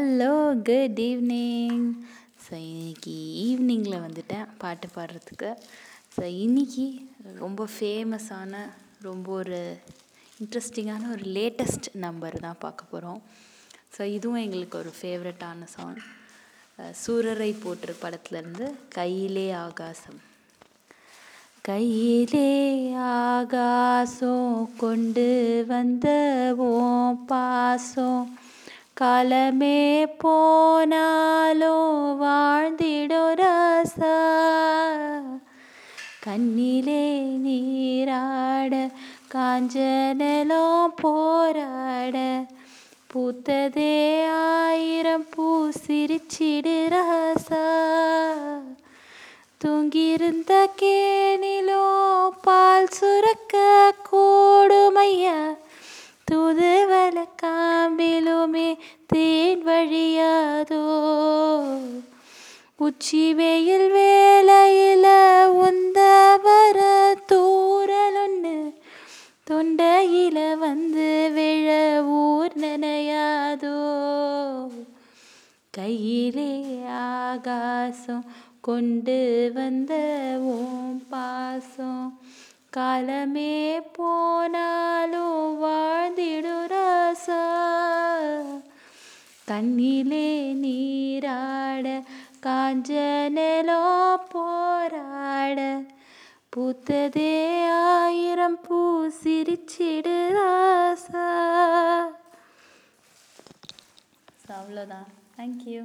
Hello good evening so இன்னைக்கு ஈவினிங்கில் வந்துட்டேன் பாட்டு பாடுறதுக்கு. ஸோ இன்னைக்கு ரொம்ப ஃபேமஸான ரொம்ப ஒரு இன்ட்ரெஸ்டிங்கான ஒரு லேட்டஸ்ட் நம்பர் தான் பார்க்க போகிறோம் ஸோ இதுவும் எங்களுக்கு ஒரு ஃபேவரட்டான சாங் சூரரை போற்று படத்துலேருந்து கையிலே ஆகாசம். கையிலே ஆகாசம் கொண்டு வந்த ஓம் பாசம். காலமே போனாலோ வாழ்ந்திடொராசா கண்ணிலே நீராட காஞ்சனலோ போராட பூத்ததே ஆயிரம் பூ சிரிச்சிடு ராசா தூங்கியிருந்த கேணிலோ பால் சுரக்க கோ உச்சி வெயில் வேலையில உந்த வர தூரலொன்னு தொண்டையில வந்து விழ ஊர் நினையாதோ? கையிலே ஆகாசம் கொண்டு வந்த ஓம் பாசம் காலமே போனாலும் கண்ணிலே நீராட காஞ்சனலோ போராட. பூத்ததே ஆயிரம் பூ சிரிச்சிடு ராசா. அவ்வளோதான். தேங்க்யூ